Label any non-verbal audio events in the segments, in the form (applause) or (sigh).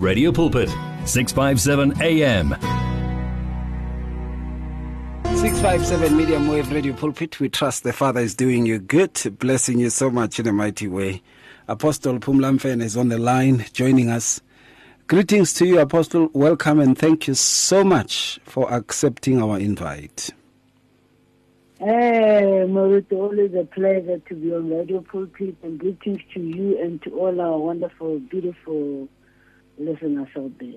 Radio Pulpit, 657 AM. 657 Medium Wave Radio Pulpit. We trust the Father is doing you good, blessing you so much in a mighty way. Apostle Phumla Mfene is on the line joining us. Greetings to you, Apostle. Welcome and thank you so much for accepting our invite. Hey, Maruto, always a pleasure to be on Radio Pulpit and greetings to you and to all our wonderful, beautiful listeners out there.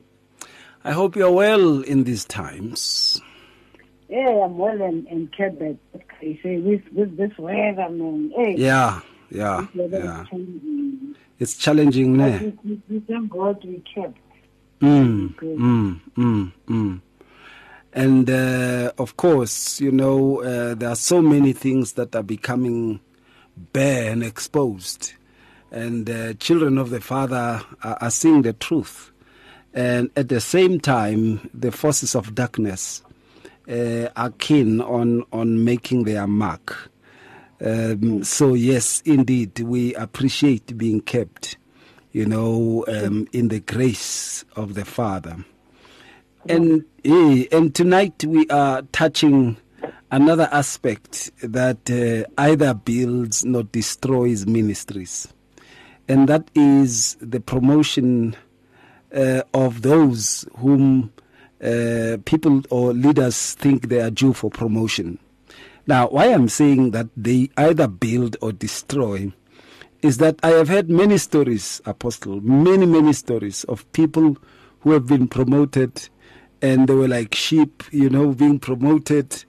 I hope you're well in these times. Yeah, I'm well and, and kept that. You say, with, with this weather, man. Hey, Yeah, yeah, this weather is yeah. It's challenging, ne? we, we, thank God we kept. Mm, mm, mm, mm. And uh, of course, you know, uh, there are so many things that are becoming bare and exposed. And uh, children of the Father are, are seeing the truth. And at the same time, the forces of darkness uh, are keen on, on making their mark. Um, so, yes, indeed, we appreciate being kept, you know, um, in the grace of the Father. And eh, and tonight we are touching another aspect that uh, either builds nor destroys ministries, and that is the promotion uh, of those whom uh, people or leaders think they are due for promotion. Now, why I'm saying that they either build or destroy is that I have heard many stories, Apostle, many, many stories of people who have been promoted and they were like sheep, you know, being promoted.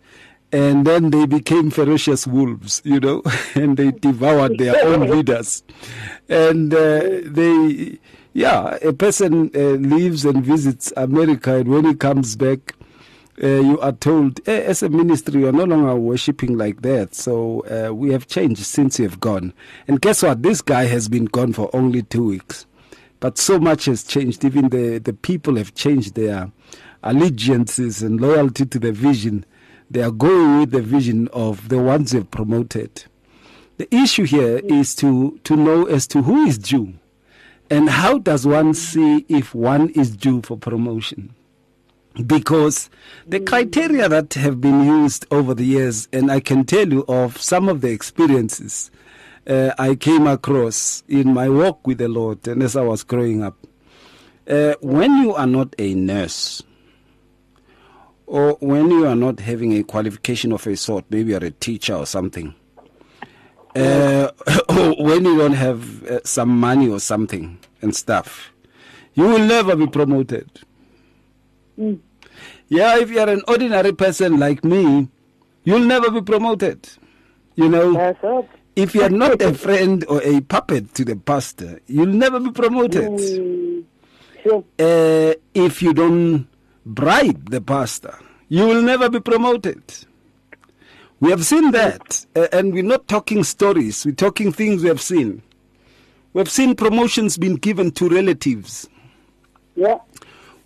And then they became ferocious wolves, you know, (laughs) and they devoured their (laughs) own leaders. And uh, they, yeah, a person uh, leaves and visits America, and when he comes back, uh, you are told, eh, as a ministry, you are no longer worshipping like that. So uh, we have changed since you have gone. And guess what? This guy has been gone for only two weeks. But so much has changed. Even the, the people have changed their allegiances and loyalty to the vision. They are going with the vision of the ones they've promoted. The issue here is to, to know as to who is due and how does one see if one is due for promotion because the criteria that have been used over the years, and I can tell you of some of the experiences uh, I came across in my walk with the Lord and as I was growing up. Uh, when you are not a nurse, or when you are not having a qualification of a sort, maybe you're a teacher or something, uh, (laughs) or when you don't have uh, some money or something and stuff, you will never be promoted. Mm. Yeah, if you're an ordinary person like me, you'll never be promoted. You know, if you're not a friend or a puppet to the pastor, you'll never be promoted. Mm. Sure. Uh, if you don't bribe the pastor, you will never be promoted. We have seen that, and we're not talking stories, we're talking things we have seen. We have seen promotions being given to relatives. Yeah.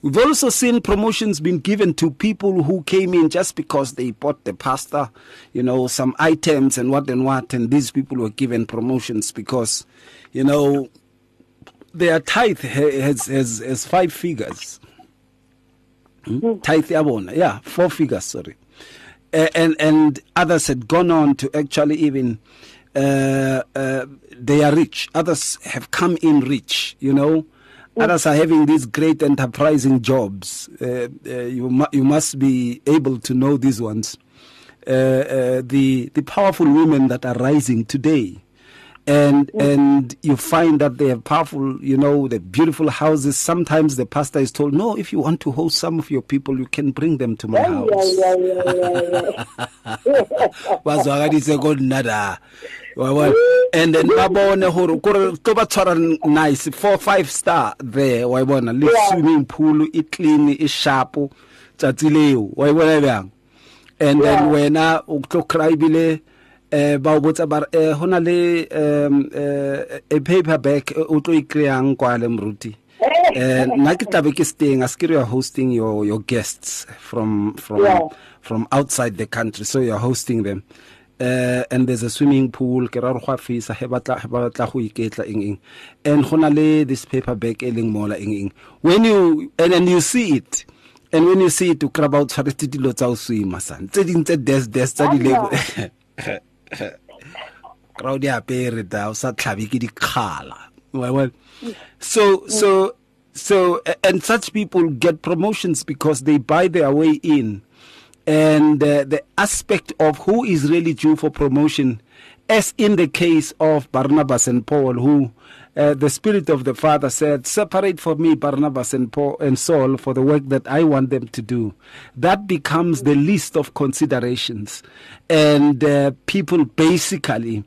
We've also seen promotions being given to people who came in just because they bought the pastor, you know, some items and what and what, and these people were given promotions because, you know, their tithe has has, has five figures. Hmm? Tithe yabona, yeah, four figures, sorry. Uh, and and others had gone on to actually even uh, uh, they are rich. Others have come in rich, you know. Others are having these great enterprising jobs. Uh, uh, you, mu- you must be able to know these ones. Uh, uh, the the powerful women that are rising today, and and you find that they have powerful, you know, the beautiful houses. Sometimes the pastor is told, no, if you want to host some of your people, you can bring them to my Yeah, house. yeah, yeah, yeah, (laughs) and then babone gore kore to ba tshwara nice four five star there wayibona le Yeah. swimming pool e clean e sharp tsatsi leo wayibona bjang and then wena o tlo cry bile eh ba o botsa ba re, eh hona le um eh a paperback eh, o tlo e kreang kwa le mruti eh nna ke tlabe ke staying as ke re you're hosting your your guests from from Yeah. from outside the country so you're hosting them. Uh, and there's a swimming pool ke ra re go a fisa he batla he batla go iketla eng eng. And go na le this paper bag e leng mola eng eng. When you and, and you see it. And when you see it o kry ba o tshwaretse dilo tsa o swima san tse ding tse des des tsa di (laughs) kra o di apere o sa tlhabe ke dikgala. So so so and such people get promotions because they buy their way in. And uh, the aspect of who is really due for promotion, as in the case of Barnabas and Paul, who uh, the Spirit of the Father said, Separate for me Barnabas and Paul and Saul for the work that I want them to do. That becomes the list of considerations. And uh, people basically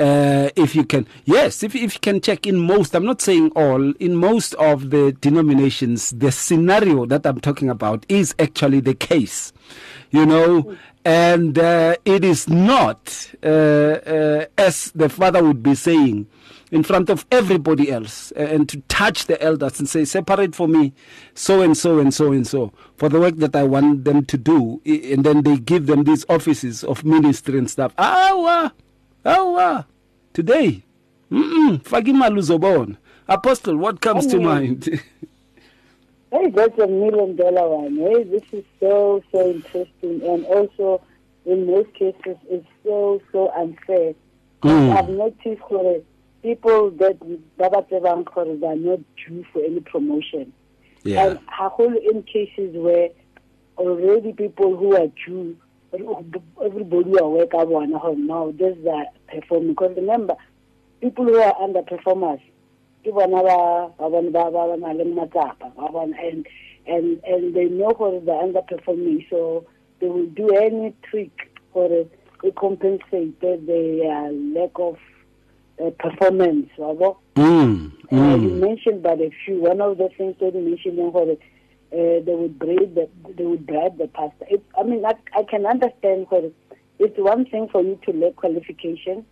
uh, if you can, yes, if, if you can check in most, I'm not saying all, in most of the denominations, the scenario that I'm talking about is actually the case, you know, and uh, it is not, uh, uh as the father would be saying, in front of everybody else uh, and to touch the elders and say, separate for me so and so and so and so for the work that I want them to do. And then they give them these offices of ministry and stuff. Ah, awa today mm faka imali uzobona apostle what comes to mind? (laughs) Hey that's a million dollar one hey this is so so interesting. And also in most cases it's so so unfair. Mm. i've noticed for people that baba tsebang gore are not due for any promotion. Yeah. and haholo in cases where already people who are due everybody aware ka bona gore no this is a performing because remember people who are underperformers ke bona ba ba bona ba ba na le matsapa ba bona and and and they know gore they're underperforming so they will do any trick for to compensate their lack of uh, performance mm, mm. Uh, you mentioned but a few one of the things that you mentioned for uh, they would bribe the they would bribe the pastor. It, I mean, I, I can understand because it's one thing for you to lack qualification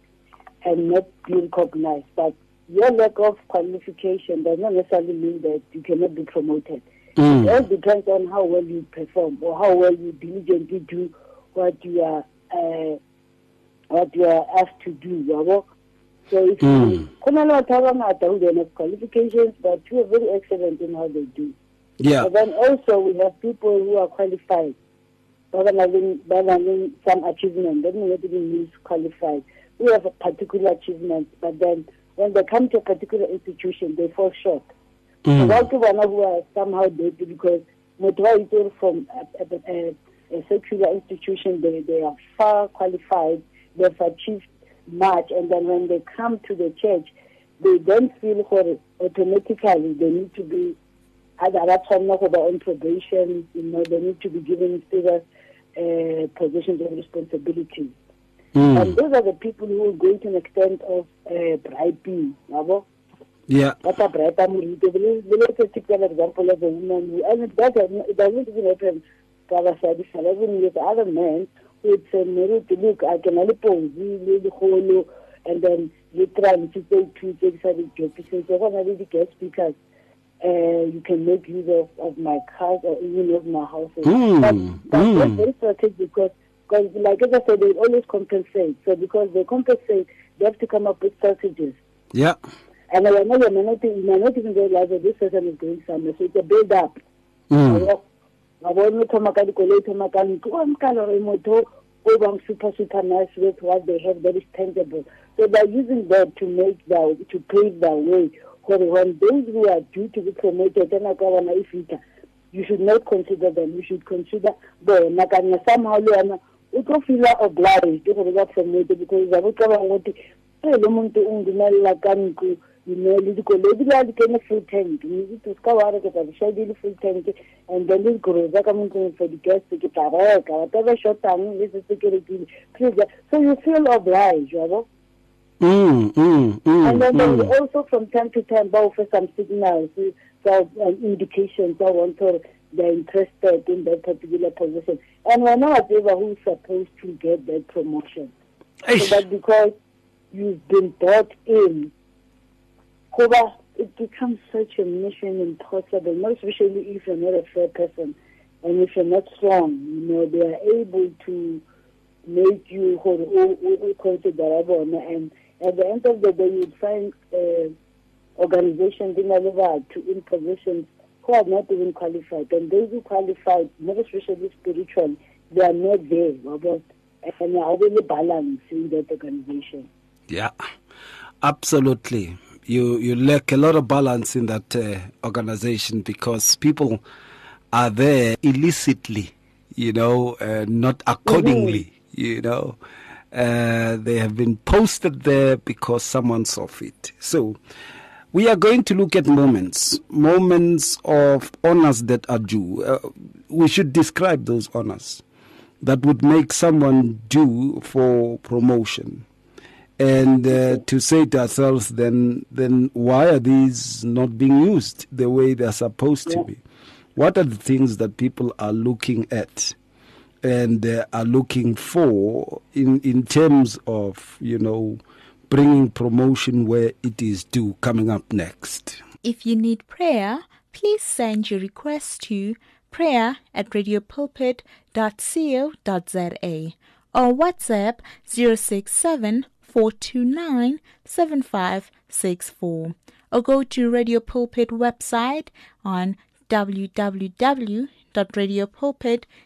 and not be recognized, but your lack of qualification does not necessarily mean that you cannot be promoted. Mm. It all depends on how well you perform or how well you diligently do what you are uh, what you are asked to do. So if mm. you, who have qualifications, but you are very excellent in how they do. Yeah. But then also we have people who are qualified, but having, having some achievement. Means not even means qualified. We have a particular achievement, but then when they come to a particular institution, they fall short. Mm. So who are somehow dirty because motivated from a, a, a, a secular institution, they, they are far qualified, they've achieved much, and then when they come to the church, they don't feel automatically they need to be either that's not go on probation, you know, they need to be given serious uh, positions of responsibility. Mm. And those are the people who go to an extent of uh, bribing, you Yeah. What a bribe Let's take an example of a woman who, and it doesn't, it doesn't even happen to our side, even with other men who would say, look, I can only pose, and then literally to say two things at the job. So, the guest speakers uh, you can make use of, of my cars or even of my houses. Mm, but but mm. that's very strategic because, because, like as I said, they always compensate. So because they compensate, they have to come up with strategies. Yeah. And I know you may not, you may not even realize that this person is going somewhere. So it's a build up. Mm. ga bone thoma ka dikoloi thoma ka ntlo o nka lore motho o bang super super nice with what they have that is tangible so they're using that to make their to pave their way when those who are due to be promoted bona e fita you should not consider them. You should consider bona. Kanya somehow le o tlo feela obliged gore ba promote because le monto o ka ntlo you know le dikoloi di di full tank. Ke tla le full tank and then di groza ka for the guest ke tla reka. Whatever shortang le se se rekile. So you feel obliged yabo Mm, mm, mm, and then mm. there also from time to time bow for some signals, so um, indications that want to they're interested in that particular position. And we're not ever who's supposed to get that promotion. So but because you've been brought in, it becomes such a mission impossible, not especially if you're not a fair person and if you're not strong, you know, they are able to make you gore o o consider bona and at the end of the day you'd find uh, organizations in to in positions who are not even qualified. And those who qualified not especially spiritual they are not there about and are really balance in that organization. Yeah absolutely. You you lack a lot of balance in that uh, organization because people are there illicitly you know uh, not accordingly mm-hmm. you know uh, they have been posted there because someone saw fit. So we are going to look at moments moments of honors that are due. Uh, we should describe those honors that would make someone due for promotion. And uh, to say to ourselves then then why are these not being used the way they're supposed yeah. to be? What are the things that people are looking at and uh, are looking for in in terms of you know bringing promotion where it is due coming up next if you need prayer please send your request to prayer at radiopulpit.co.za or WhatsApp 067 429 7564 or go to Radio Pulpit website on www.radiopulpit.co.za.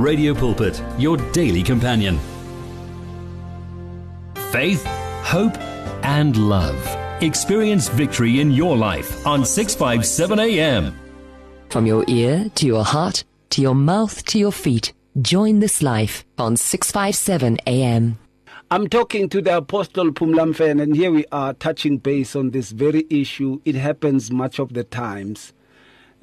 Radio Pulpit, your daily companion. Faith, hope, and love. Experience victory in your life on 657 AM. From your ear to your heart to your mouth to your feet, join this life on 657 AM. I'm talking to the Apostle Phumla Mfene, and here we are touching base on this very issue. It happens much of the times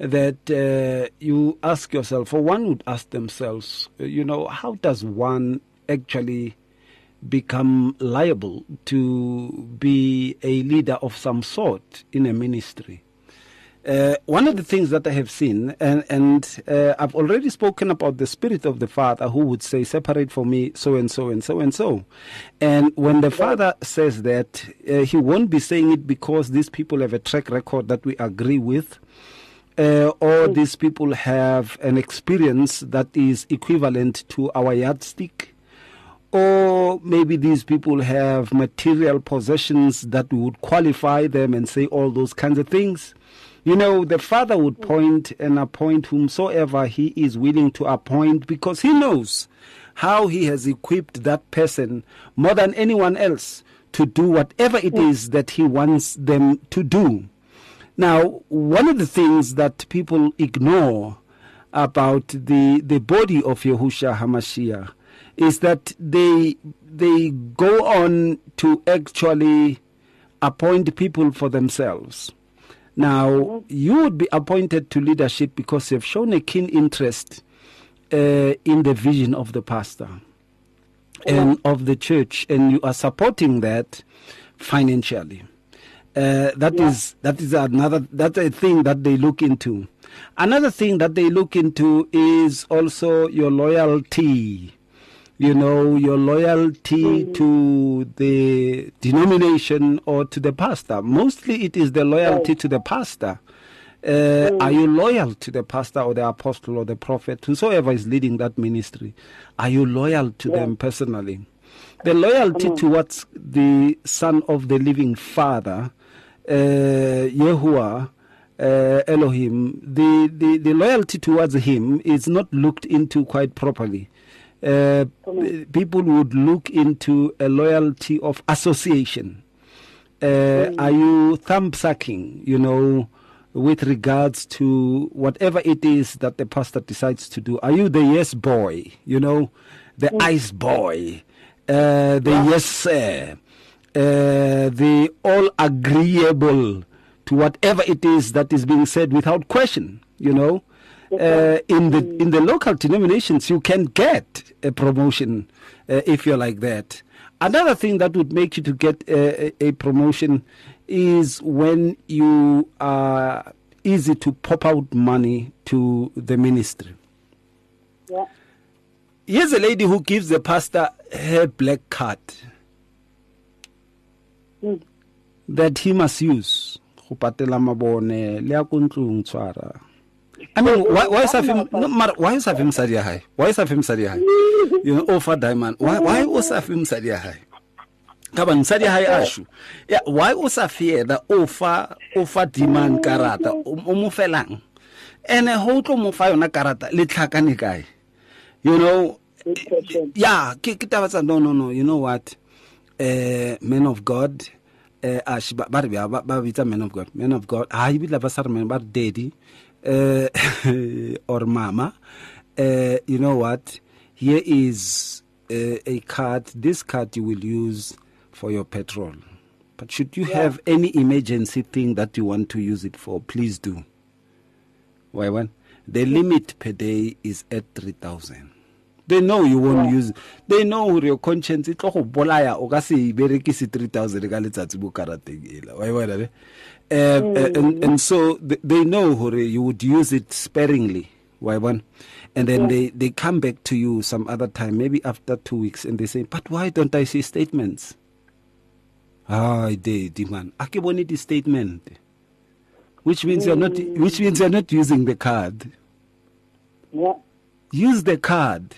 that uh, you ask yourself, or one would ask themselves, uh, you know, how does one actually become liable to be a leader of some sort in a ministry? Uh, one of the things that I have seen, and, and uh, I've already spoken about the Spirit of the Father who would say, Separate for me so and so and so and so. And when the Father says that, uh, he won't be saying it because these people have a track record that we agree with uh, or mm. these people have an experience that is equivalent to our yardstick, or maybe these people have material possessions that would qualify them and say all those kinds of things. You know, the Father would mm. point and appoint whomsoever He is willing to appoint because He knows how He has equipped that person more than anyone else to do whatever it mm. that He wants them to do. Now, one of the things that people ignore about the the body of Yahushua Hamashiach is that they they go on to actually appoint people for themselves. Now, you would be appointed to leadership because you've shown a keen interest uh, in the vision of the pastor and of the church, and you are supporting that financially. Uh, that yeah. is that is another that's a thing that they look into. Another thing that they look into is also your loyalty. You know, your loyalty mm. to the denomination or to the pastor. Mostly it is the loyalty oh. to the pastor. Uh, mm. Are you loyal to the pastor or the apostle or the prophet, whosoever is leading that ministry? Are you loyal to yeah. them personally? The loyalty towards the Son of the Living Father Yahuwah, uh, Elohim, the, the, the loyalty towards him is not looked into quite properly. Uh, people would look into a loyalty of association. Uh, are you thumb sucking? You know, with regards to whatever it is that the pastor decides to do? Are you the yes boy? You know, the Mm. ice boy, uh, the yes sir, uh, the all agreeable to whatever it is that is being said without question? You know, uh, in the in the local denominations, you can get a promotion uh, if you're like that. Another thing that would make you to get a, a, promotion is when you are easy to pop out money to the ministry. Yeah. Here's a lady who gives the pastor her black card. That he must use go patela mabone le ya ko ntlong tshwara I mean, why, why is that him? No, mara, why is that him Sadia High? Why is that him Sadia High? You know, over diamond. Why, why was that him Sadia High? Kaban Sadia High ashu. Yeah, why was that fear the over over demand karata o o mo felang? And a ho tlo mo fa yona karata le tlhakane kae? You know, yeah no no no you know what uh men of god uh ash ba ba re ba ba ba men of god men of god. Ha ibitla ba sa re men ba re daddy. Uh (laughs) or mama. Uh you know what? Here is uh, a card. This card you will use for your petrol. But should you have any emergency thing that you want to use it for please do. Why one the limit per day is at 3000 they know you won't use they know your conscience e tlo go bolaya o ka se e berekise 3000 ka letsatsi bo karateng ela. Wa e bona ne um, and, so th- they know hore you would use it sparingly. Wa e bona? And then they they come back to you some other time maybe after two weeks and they say but why don't i see statements? Ah daddy man. A ke bone di statement which means you're not which means you're not using the card. Yeah. use the card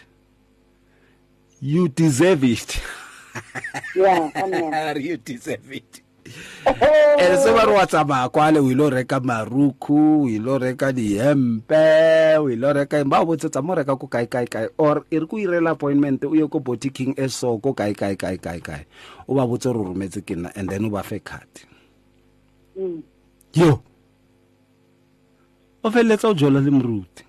you deserve it Yeah. (laughs) I know. you deserve it and se ba re wa tsamaya kwale o ile o reka maruku o ile o reka dihempe o ile o reka ba o botsetsa mo reka ko kae kae kae or e re ko irela appointment o ye ko botiking e so ko kae kae kae kae kae o ba botse re o rometse ke nna and then o ba fe card Mm. yo o feleletsa o jola le moruti Even.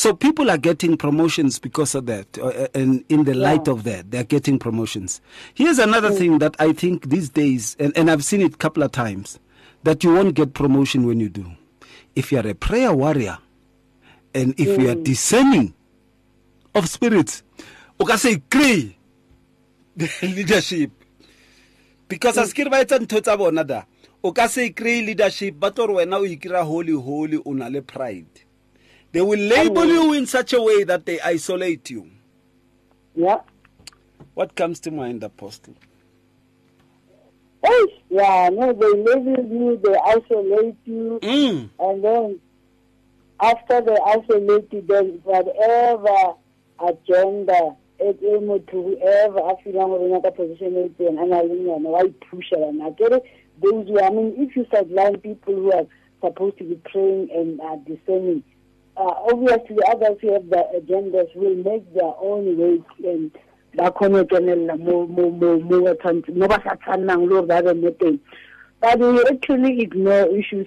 So people are getting promotions because of that, uh, uh, and in the light Yeah. of that, they're getting promotions. Here's another mm. thing that I think these days, and, and I've seen it a couple of times, that you won't get promotion when you do. If you're a prayer warrior, and if you are mm. discerning of spirits, o ka se kry (laughs) leadership because as mm. ke re ba etsa ntho tsa bona da o ka se kry leadership ba tlo re wena o ikira holy holy o na le pride they will label you in such a way that they isolate you Yeah. what comes to mind apostle Hey, yeah, no, they label you, they isolate you, mm. and then after they isolate you, then whatever agenda e e motho whoever a feelang gore nyaka position e itseng a na yone wa ipusha yona I get it those I mean if you sideline people who are supposed to be praying and are discerning uh, obviously others who have their agendas will make their own ways and ba kgone go kenelela mo mo mo mo ba tshwanetse- mo ba sa tshwannang le gore ba be mo teng but we actually ignore issues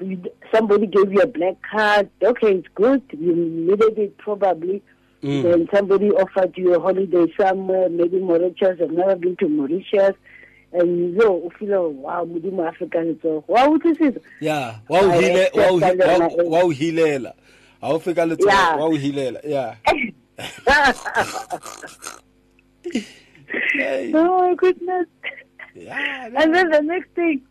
you- somebody gave you a black card okay it's good you needed it probably Mm. then somebody offered you a holiday somewhere maybe Mauritius i've never been to Mauritius and you know feel oh, wow modimo africa letsogo wa utlwisisa? Yeah wa o hile wa o hi- that wa and I- o- wa o hilela. Ha o fika le Yeah. wa o hilela yeah Hey, oh my goodness. Yeah and then the next thing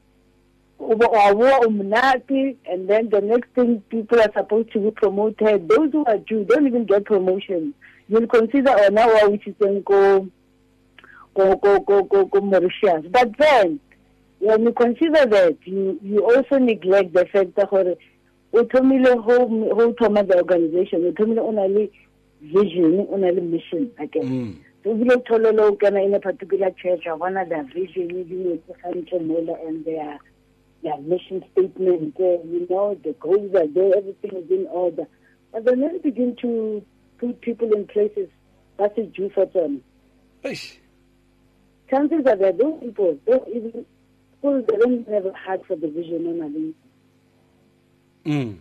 uba wabuwa umnati and then the next thing people are supposed to be promoted. Those who are Jew don't even get promotion. You'll consider oh, ona wa which is in go go go go go go Mauritius but then when you consider that you you also neglect the fact that o thomile ho ho thoma the organization o thomile o na le vision o na le mission again so ebile o thole le o kena in a particular church wa bona their vision di etse gantle mola and their their mission statement uh, you know the goals are there everything is in order. But then they begin to put people in places that's a Jew for them. Eish. Chances are that those people don't even people they don't have a heart for the vision normally. Mm.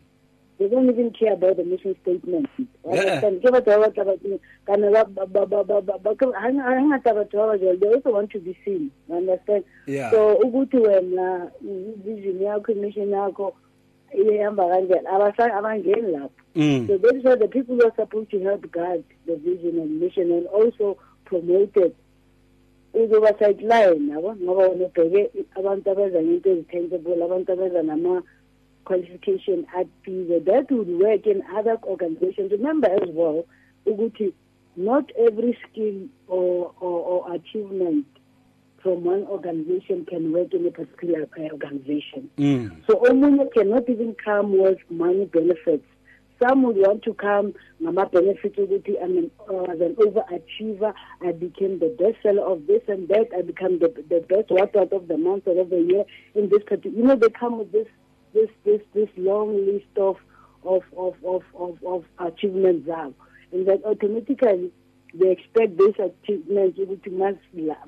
They don't even care about the mission statement. Yeah. They also want to be seen. You understand? Yeah. So ukuthi wena vision yakho mission yakho ihamba kanjani abangeni lapho. Mm. So that is why the people who are supposed to help guide the vision and mission and also promote it uzoba sideline yabo ngoba wena ubheke abantu abenza ngento ezitentable abantu abenza nama-qualification athize that would work in other organizations remember as well ukuthi not every skill or, or, or achievement from one organization can work in a particular uh, organization Mm. so omunye cannot even come with money benefits. Some would want to come ngama benefits ukuthi I'm an, uh, as an overachiever. I became the best seller of this and that. I become the the best out of the month or of the year in this country You know they come with this this this this long list of of of of of, of achievements now, and that automatically they expect these achievements ukuthi must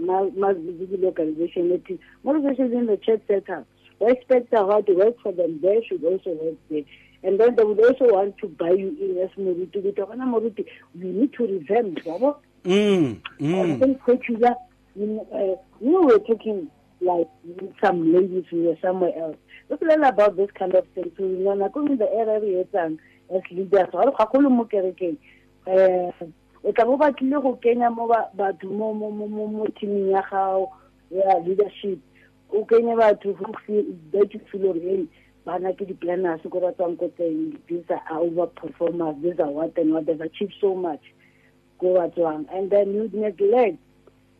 must must be the organization. That organizations in the church setup. They expect how to work for them. They should also work there. And then they would also want to buy you in as Moruti. "Wena Moruti, We need to revamp. yabo?" Mm. I Mm. Kochula, you know, uh, we're talking like some ladies who were somewhere else. Let's learn about this kind of thing. So, you know, nakong the era re etsang as leaders, ha re gagolo mo kerekeng. Eh, o tla bo batlile go kenya mo ba- batho mo mo mo mo mo teaming ya gago ya leadership. O kenye batho that you feel bana ke di-planners ko ba tswang ko teng these are over performers these are what and what they've achieved so much go batswang. And then you neglect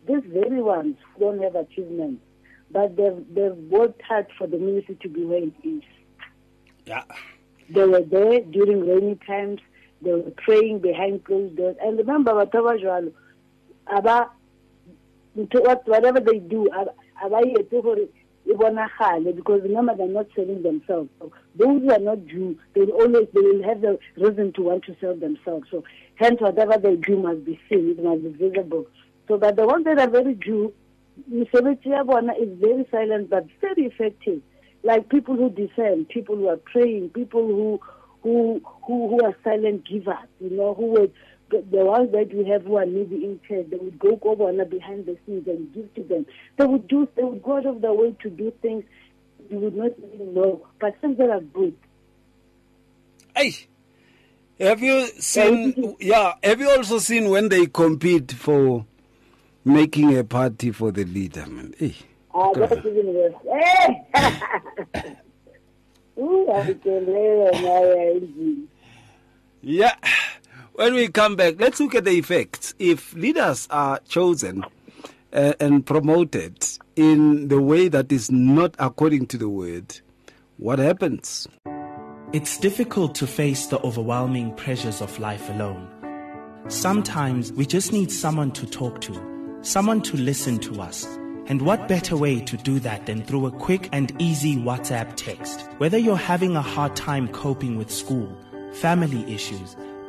these very ones who don't have achievements but they've, they've worked hard for the ministry to be where it is. Yeah. they were there during rainy times they were praying behind closed doors. And remember batho ba jwalo aba whatever they do aba etse gore because remember they're not selling themselves. So those who are not Jew they will always they will have the reason to want to sell themselves. So hence whatever they do must be seen it must be visible. So but the ones that are very Jew mesebetsi ya is very silent but very effective. Like people who defend people who are praying people who who who, who are silent givers you know who would the, ones that we have who are needy in church, they would go over and behind the scenes and give to them. They would do, they would go out of their way to do things you would not even know, but things that are good. Hey, have you seen? Yeah, have you also seen when they compete for making a party for the leader? Man, hey. Ah, that's even worse. Hey! (laughs) Ooh, I can lay on my. Yeah. When we come back, let's look at the effects. If leaders are chosen uh, and promoted in the way that is not according to the word, what happens? It's difficult to face the overwhelming pressures of life alone. Sometimes we just need someone to talk to, someone to listen to us. And what better way to do that than through a quick and easy WhatsApp text? Whether you're having a hard time coping with school, family issues,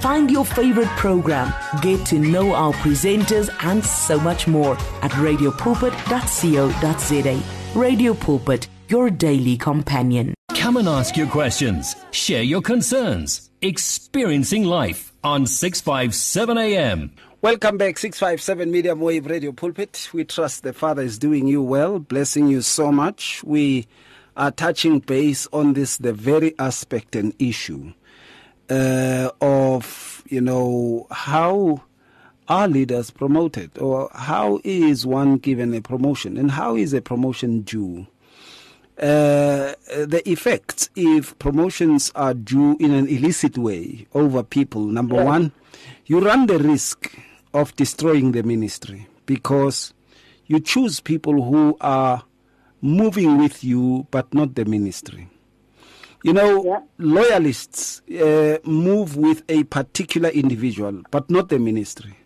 Find your favorite program, get to know our presenters, and so much more at radiopulpit.co.za. Radio Pulpit, your daily companion. Come and ask your questions, share your concerns. Experiencing life on 657 AM. Welcome back, 657 Medium Wave Radio Pulpit. We trust the Father is doing you well, blessing you so much. We are touching base on this, the very aspect and issue uh, of you know, how are leaders promoted or how is one given a promotion and how is a promotion due? Uh, the effects if promotions are due in an illicit way over people. Number Yes. one, you run the risk of destroying the ministry because you choose people who are moving with you but not the ministry. You know, Yeah. loyalists uh, move with a particular individual but not the ministry.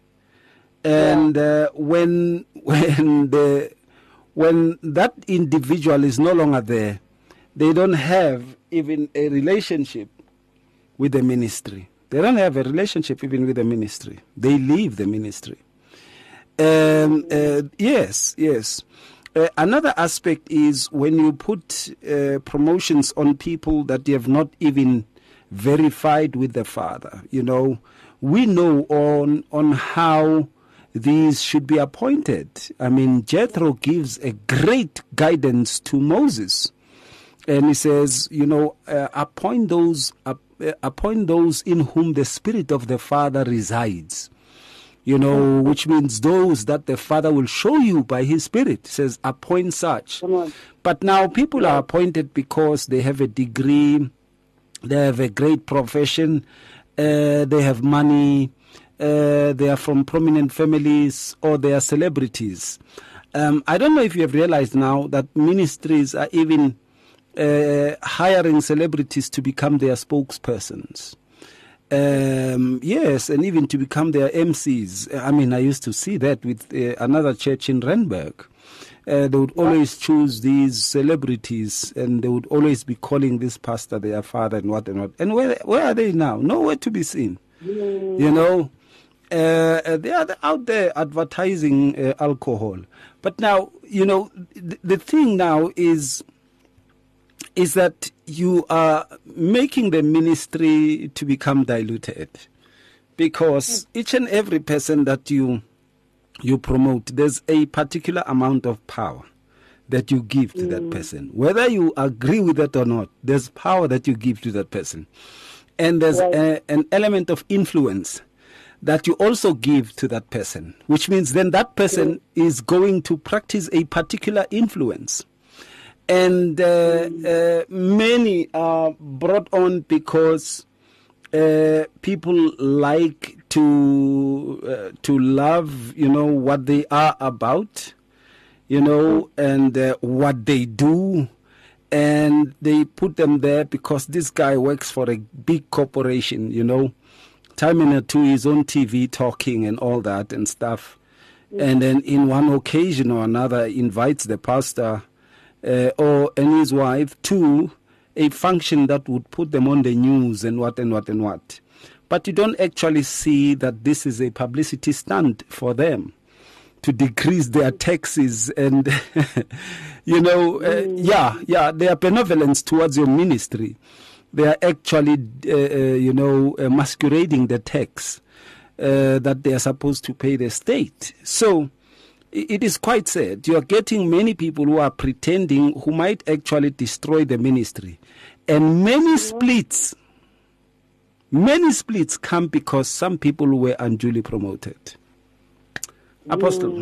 And uh, when (laughs) when the when that individual is no longer there, they don't have even a relationship with the ministry. They don't have a relationship even with the ministry. They leave the ministry. Um, uh, yes, yes. Uh, another aspect is when you put uh, promotions on people that you have not even verified with the Father. You know, we know on on how these should be appointed. I mean, Jethro gives a great guidance to Moses and he says, you know, uh, appoint those uh, appoint those in whom the spirit of the Father resides. You know, which means those that the Father will show you by His Spirit. Says, appoint such. But now people are appointed because they have a degree, they have a great profession, uh, they have money, uh, they are from prominent families, or they are celebrities. Um, I don't know if you have realized now that ministries are even uh, hiring celebrities to become their spokespersons. Um, yes, and even to become their MCs. I mean, I used to see that with uh, another church in Renberg. Uh, they would always choose these celebrities and they would always be calling this pastor their father and what and what. And where, where are they now? Nowhere to be seen. You know, uh, they are out there advertising uh, alcohol. But now, you know, th- the thing now is is that you are making the ministry to become diluted. Because mm. each and every person that you you promote there's a particular amount of power that you give to that mm. person. Whether you agree with it or not there's power that you give to that person. And there's Right. a, an element of influence that you also give to that person which means then that person is going to practice a particular influence and uh, uh, many are brought on because uh, people like to uh, to love you know what they are about you know and uh, what they do. And they put them there because this guy works for a big corporation you know. Time in a two is on tv talking and all that and stuff. And then in one occasion or another invites the pastor uh, or and his wife to a function that would put them on the news and what and what and what. But you don't actually see that this is a publicity stunt for them to decrease their taxes and (laughs) you know uh, yeah yeah their benevolence towards your ministry. They are actually uh, uh, you know uh, masquerading the tax uh, that they are supposed to pay the state. So it is quite sad. You are getting many people who are pretending who might actually destroy the ministry. And many splits. Many splits come because some people were unduly promoted. Apostle.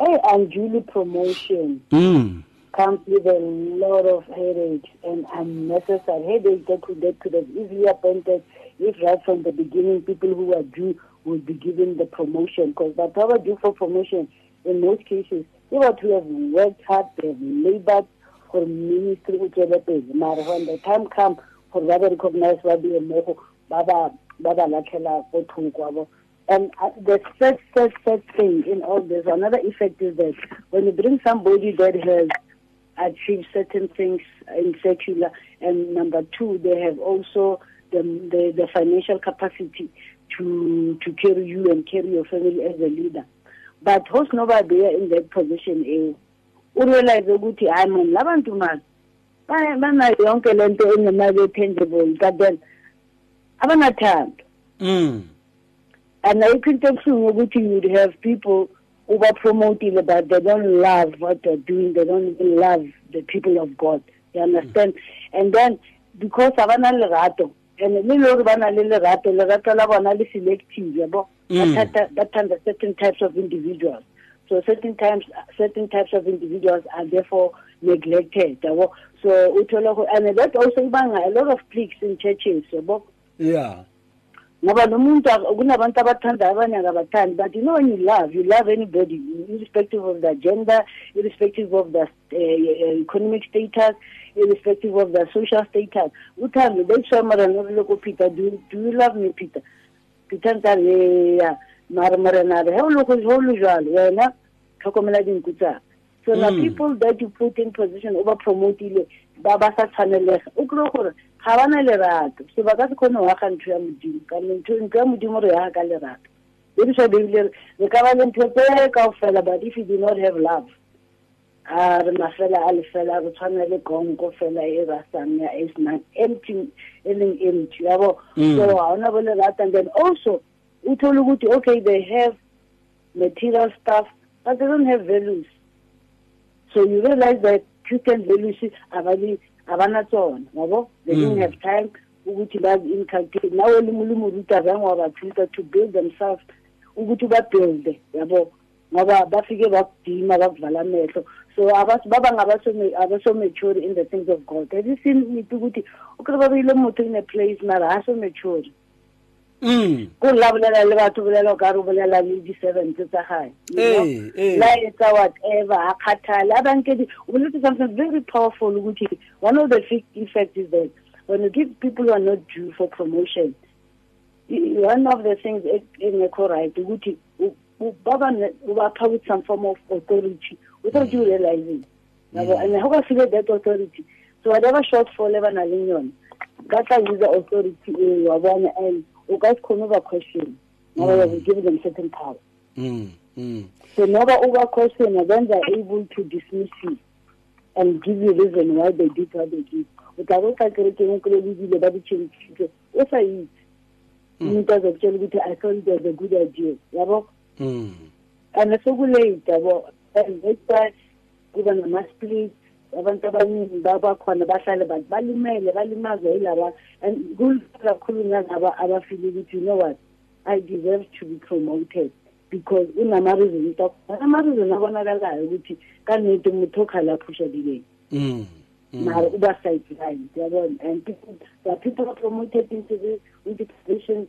Hey, unduly promotion. Mm. comes with a lot of headaches and unnecessary headaches that could, that could have easily appointed if right from the beginning people who are due will be given the promotion. Because the power due for promotion in most cases, they were to have worked hard, they have labored for ministry which are the But when the time comes for rather recognize they are baba baba lakhela go thoko and uh, the first, first, first thing in all this, another effect is that when you bring somebody that has achieved certain things in secular, and number two, they have also the, the, the financial capacity to to carry you and carry your family as a leader. But host nobody in that position is urealize ukuthi hayi man labantu mani ba- banayo yonke engemali tangible but then abanathando Mm. and ayikho into ebuhlungu ukuthi you you would have people ubapromotile but they don't love what they're doing they don't even love the people of god. You understand? And then because abanalerato and le gore ba na le lerato lerato la bona le selective mm. thata- ba thanda certain types of individuals. So certain times certain types of individuals are therefore neglected yabo? So uthola and that also ibanga a lot of cliques in churches yabo? Yeah ngoba nomuntu kunabantu abathanda abanye akabathandi but you know when you love you love anybody irrespective of their gender irrespective of their uh, economic status irrespective of their social status. Uthando that's why mara noriloko peter do, do you love me peter? Peter ntare eya mara morenare he o loko he o le jalo wena tlhokomela dinku tsaka so now people that you put in position o ba promotile ba ba sa tshwanelega o kry gore ga ba na lerato. So ba ka se kgone go aga ntho ya modimo. Ka ntho ya modimo re yaga ka lerato. Sa bebile re ka ba le ntho tse kao fela but if you do not have love a re mafela a lefela re tshwana le konko fela e rasang ya empty e leng empty yabo? Mm. So ga ona bo lerato. And then also o thole ukuthi okay they have material stuff but they don't have values. So you realize that Christian values abali abana tsona yabo? They didn't have time ukuthi bazi-inculcate nawe limulumoruta zange wabathuta to build themselves ukuthi babuilde yabo? Ngoba bafike bakudima bakuvala amehlo. So abas- baba ngabaso-mature in the things of god. Have you seen it ukuthi ukre babile motho in a place mara ha so mature mm ko la bolela le batho bolela o ka re o bolela le di-seven tse tsa gae la etsa whatever a kgathale a bankedi o boletse something very powerful ukuthi one of the big effects is that when you give people who are not due for promotion one of the things engekho right ukuthi u- u- baba ne- ubapha with some form of authority without mm. you realizing. Yabo mm. and how ka feel that authority? So whatever shortfall e ba na leng yone ba tla use authority e wa bona and o ka se ba question ngoba you have given them certain power mm mm. So never over question and then they're able to dismiss you and give you reason why they did what they did. O tla bo ka kerekeng kry lebile ba ditšhentšhitse o sa itse. Umuntu azokutshela ukuthi i thought it was a good idea yabo mm. And sekulate yabo and that's why kuba nama-split abantu abaningi babakhona bahlale bathi balimele balimazwa yilaba and kulula kakhulu abafile ukuthi you know what? I deserve to be promoted because unama-reason ama-reason abonakalayo ukuthi kanete umuntu okhala aphushadileni mm mara uba sideline yabona? And people there people are promoted into the into positions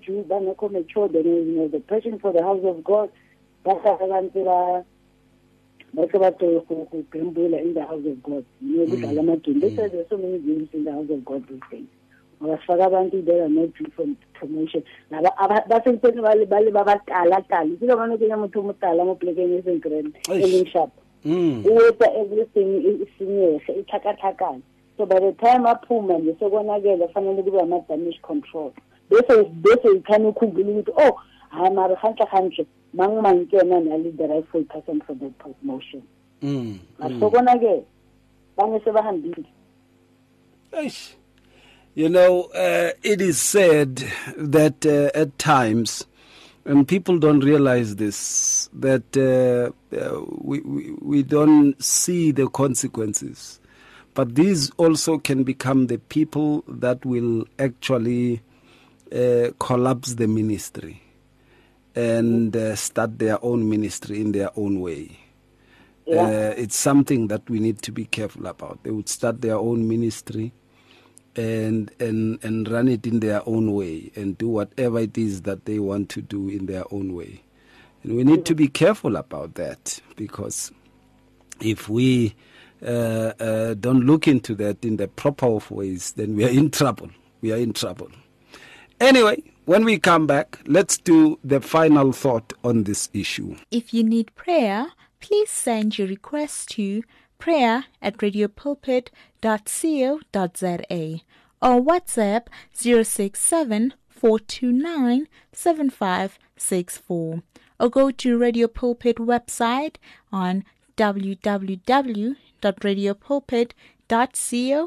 Jew, bangekho mature then you know the passion for the house of God bahlala abantu base bato go gambula in the house of God. You know kudlala amagame they say there's so many games in the house of God these days abafaka abantu they are not due for promotion. Laba basentweni bale bale babatala tala ke bona ke ya motho motala mo plekeng e seng grand e leng sharp mm o etsa everything isinyege itlhakatlhakane so by the time aphuma nje sekonakele fanele kube ama-damage control. Bese bese ikhane ukhumbule ukuthi oh hayi mara gantle gantle mang mang ke yena na le the rightful person for that promotion. Mm mara sekonakele banye sebahambile Eish. You know, uh, it is said that uh, at times, and people don't realize this, that uh, uh, we, we, we don't see the consequences. But these also can become the people that will actually uh, collapse the ministry and uh, start their own ministry in their own way. Uh, it's something that we need to be careful about. They would start their own ministry and and and run it in their own way and do whatever it is that they want to do in their own way. And we need to be careful about that because if we uh, uh, don't look into that in the proper of ways, then we are in trouble. We are in trouble. Anyway, when we come back, let's do the final thought on this issue. If you need prayer, please send your request to prayer at radiopulpit.co.za or WhatsApp 067 429 7564 or go to Radio Pulpit website on www.radiopulpit.co.za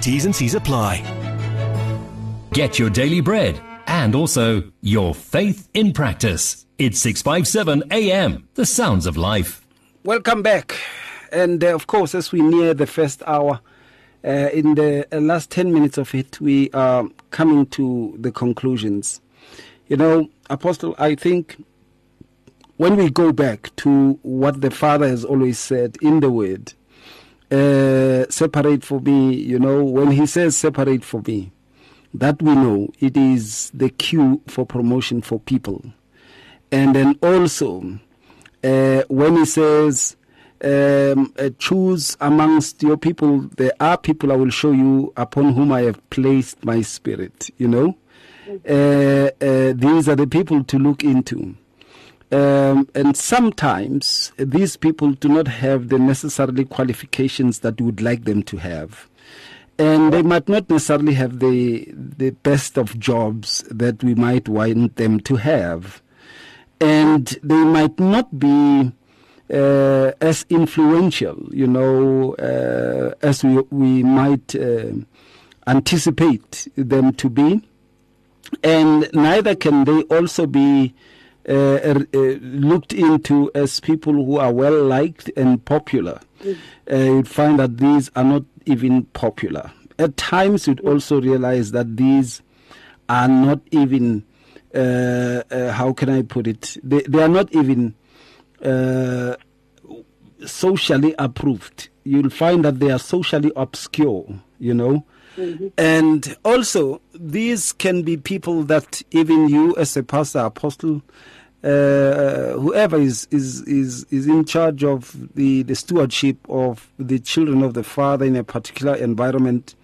T's and C's apply. Get your daily bread and also your faith in practice. It's 657 AM, the sounds of life. Welcome back. And uh, of course, as we near the first hour, uh, in the uh, last 10 minutes of it, we are coming to the conclusions. You know, Apostle, I think when we go back to what the Father has always said in the Word, uh, separate for me, you know, when He says separate for me, that we know it is the cue for promotion for people. And then also, uh, when He says, um, uh, choose amongst your people, there are people I will show you upon whom I have placed my spirit, you know. Uh, uh, these are the people to look into. Um, and sometimes these people do not have the necessarily qualifications that you would like them to have. And they might not necessarily have the the best of jobs that we might want them to have. And they might not be uh, as influential, you know, uh, as we, we might uh, anticipate them to be. And neither can they also be Uh, er, uh, looked into as people who are well liked and popular. Mm. Uh, you'd find that these are not even popular. At times, you'd also realize that these are not even, how can I put it, they, they are not even uh, socially approved. You'll find that they are socially obscure, you know. Mm-hmm. And also, these can be people that even you, as a pastor, apostle, uh, whoever is, is, is, is in charge of the, the stewardship of the children of the Father in a particular environment,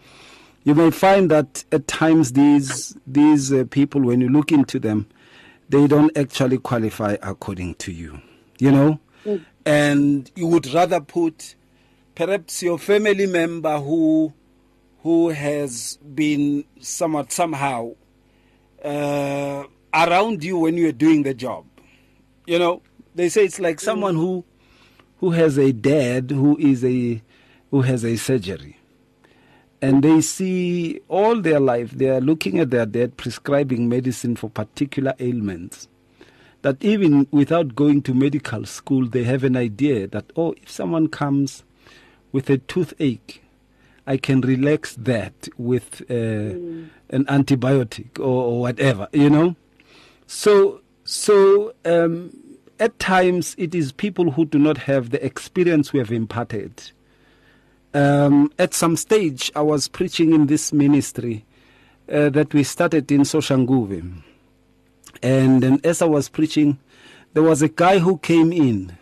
you may find that at times these, these uh, people, when you look into them, they don't actually qualify according to you you know, mm. and you would rather put perhaps your family member who who has been somewhat somehow uh, around you when you're doing the job. You know, they say it's like someone who who has a dad who is a who has a surgery. And they see all their life, they are looking at their dad prescribing medicine for particular ailments that even without going to medical school, they have an idea that, oh, if someone comes with a toothache, I can relax that with uh, mm. an antibiotic or, or, whatever, you know. So, so um, at times it is people who do not have the experience we have imparted. Um, at some stage, I was preaching in this ministry uh, that we started in Soshanguve and then as I was preaching, there was a guy who came in.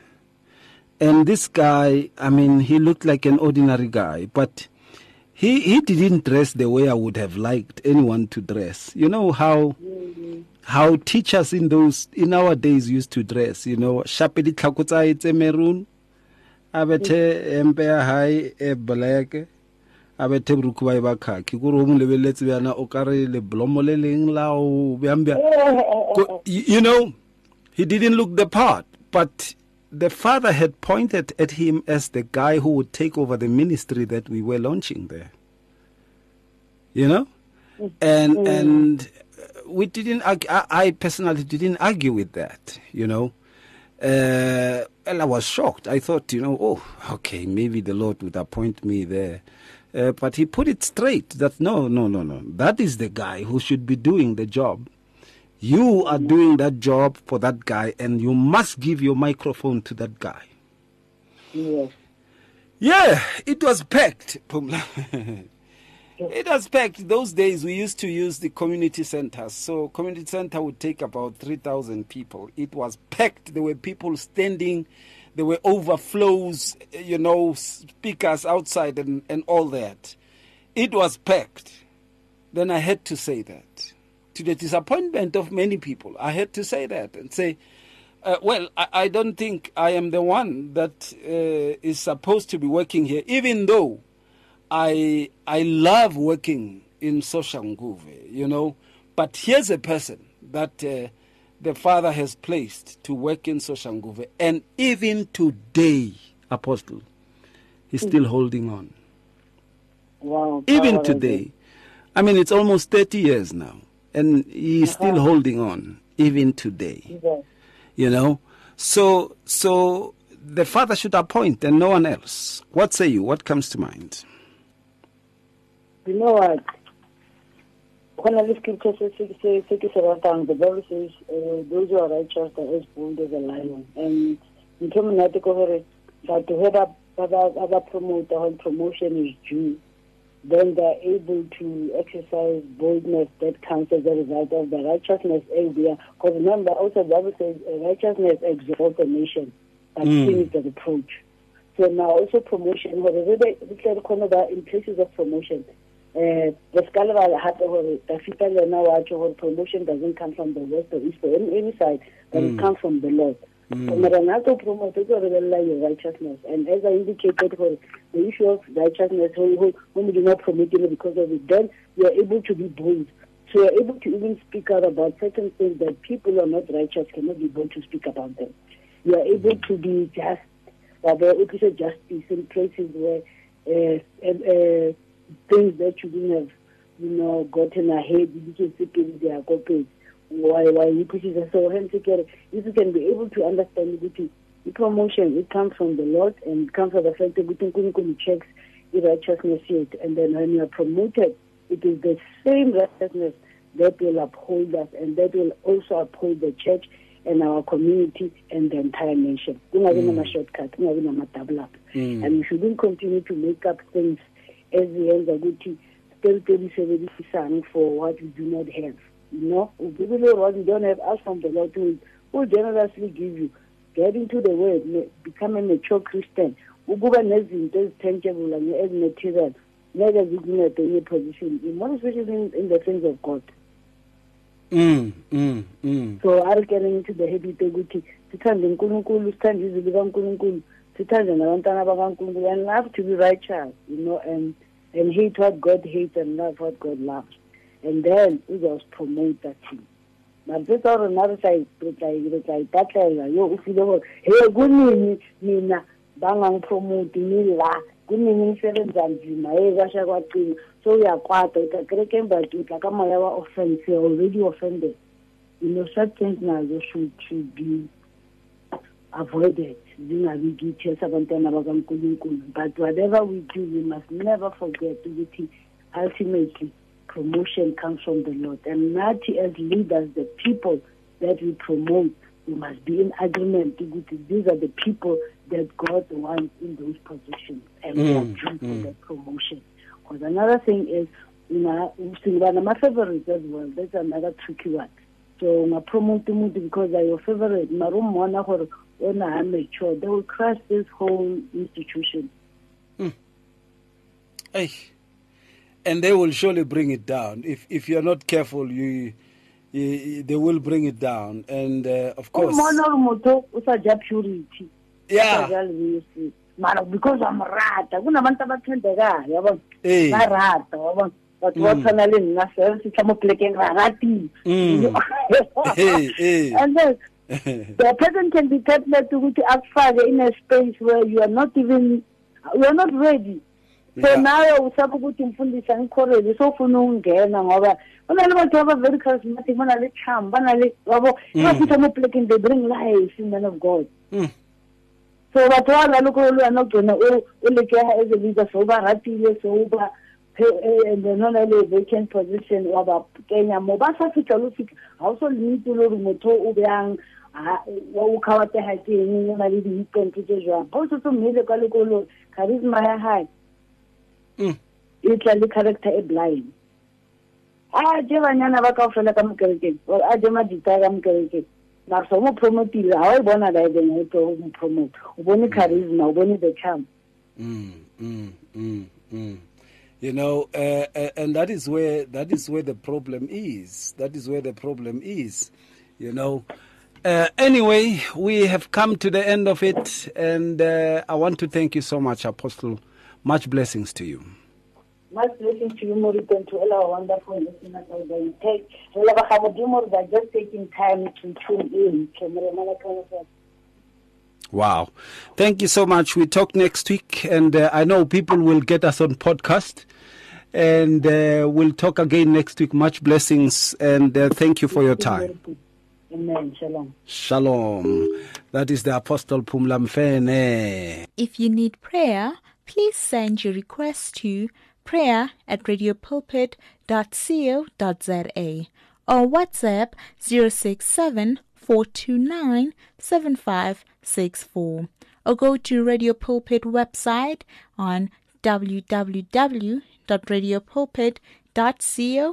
And this guy, I mean, he looked like an ordinary guy, but he, he didn't dress the way I would have liked anyone to dress. You know how how teachers in those in our days used to dress, you know, shapedi tlhakotsa etse maroon, abethe empe ya hae e black, a bethe borukhu ba ba khaki kore o mo bjana o ka re le leng la o bjang (laughs) you know he didn't look the part but the father had pointed at him as the guy who would take over the ministry that we were launching there you know and mm. and we didn't I, personally didn't argue with that you know uh, and I was shocked. I thought, you know, oh, okay, maybe the Lord would appoint me there uh, but he put it straight that no, no, no, no. That is the guy who should be doing the job. You are doing that job for that guy, and you must give your microphone to that guy. Yes. Yeah, it was packed, (laughs) it was packed. Those days we used to use the community centers. So community center would take about 3,000 people. It was packed. There were people standing there were overflows, you know, speakers outside and, and all that. it was packed, then I had to say that. To the disappointment of many people, I had to say that and say, uh, well, I, I, don't think I am the one that uh, is supposed to be working here, even though I I love working in Soshanguve, you know. But here's a person that uh, the father has placed to work in Soshanguve, and even today, Apostle, he's still holding on. Wow. Even today. I mean, it's almost 30 years now, and he's Uh-huh. still holding on, even today. You know? So, so the father should appoint and no one else. What say you? What comes to mind? You know what? When I look scripture ratang, the Bible says, uh, those who are righteous are as bold as a lion. And in monate ko gore batho he ba ba ba ba ba promota when promotion is due, then they're able to exercise boldness that comes as a result of the righteousness area. Because remember, also the Bible says righteousness exalts a nation, but sin is the reproach. So now also promotion, whatever they declare about in places of promotion, uh, the scholar had the Lena watch or promotion doesn't come from the west or east or any, any side, but it comes from the Lord. So Maranato promoted your righteousness. And as I indicated for the issue of righteousness, when we do not promote it because of it, then we are able to be bold. So we are able to even speak out about certain things that people who are not righteous cannot be bold to speak about them. We are able to be just rather it is a justice in places where uh, uh, things that you didn't have, you know, gotten ahead, you can see people they are copied. Why why you push it so hence can if you can be able to understand it, the promotion it comes from the Lord and it comes from the fact that Unkulunkulu checks the righteousness yet and then when you are promoted it is the same righteousness that will uphold us and that will also uphold the church and our community and the entire nation. Kungabi mm. nama-shortcut, kungabi nama-double up. Mm. And we shouldn't continue to make up things as we end ukuthi still sebenzisang for what we do not have. You know, people know what we don't have, ask from the Lord who will generously give you. Get into the word, become a mature Christian. Ukuba nezinto ezithenjable and ezimaterial, ngeke zikuncede your position, more especially in, in the things of God. Mm, mm, mm. so are getting into the habit yokuthi sithande unkulunkulu sithande izwi likankulunkulu sithande nabantwana bakankulunkulu and love to be righteous you know and and hate what god hates and love what god loves and then uzosipromota thina mara se tsa gore na re tla ipatlela yo o file gore he kunini mina bangangpromote ni la? Kunini ngisebenza nzima he kwasha kwaqina so uyakwata uta kerekeni but utla ka moya wa offense you're already offended. You know such things nazo should, should be avoided. Zingabi kithi esabantwana bakankulunkulu but whatever we do we must never forget ukuthi ultimately promotion comes from the lord. And nathi as leaders the people that we promote we must be in agreement these are the people that god wants in those positions. And we are mm, due for mm. that promotion. Because another thing is una singiba nama-favorites as well that's another tricky one. So ungapromote umuntu because are your favorite. Mara umbona gore ona ha-mature they will crush this whole institution. Hmm. Hey. And they will surely bring it down. If if you're not careful, you, you they will bring it down. And uh, of course, umbona gore motho o sa ja purity. O sa yeah, ja lebese mara because amrata kunabantu abathandekayo yabona ba rata wabona batho ba tshwana le nna fela fitlha mo plekeng ra ratile. (laughs) Eh, eh. and then (laughs) the person can be tempted ukuthi akufake in a space where you are not even you are not ready so Yeah. nawe usaba ukuthi mfundisa ngikhorele so ufuna ukungena ngoba kunale bantu aba very charismatic banale charm banale wabo ibafitha mo plekeng they bring life in man of god Mm. so batho ba ralo ko le wena o tsona o o lekeha as a leader so ba ratile so ba pe- eh, and then ona le vacant position wa ba kenya mo ba sa fitla lo fitla ha o so limite le gore motho o bjang ha- wa o khawateha ke eng o na le diiqente tse jwang ga o setse mmele kwa lekolong charisma ya hae Mm. E tla le character e blind a je banyana ba kao fela ka mokerekeng or a je madita ka mokerekeng mara so mo promotile ga wa e bona liven e tlo mo promote o bone charisma o bone the charm Mm, mm, mm, mm. You know, uh, uh, and that is where that is where the problem is. That is where the problem is. You know. Uh, anyway, we have come to the end of it, and uh, I want to thank you so much, Apostle. Much blessings to you. Much blessings to you, Morit, and to all our wonderful listeners out there. Take, re leboga Modimo gore they just taking time to tune in. Ke mo remela Wow. Thank you so much. We talk next week, and uh, I know people will get us on podcast, and uh, we'll talk again next week. Much blessings, and uh, thank you for your time. Amen. Shalom. Shalom. That is the Apostle Phumla Mfene. If you need prayer, please send your request to prayer at radiopulpit.co.za or WhatsApp 067 429 7564 or go to Radio Pulpit website on www.radiopulpit.co.za.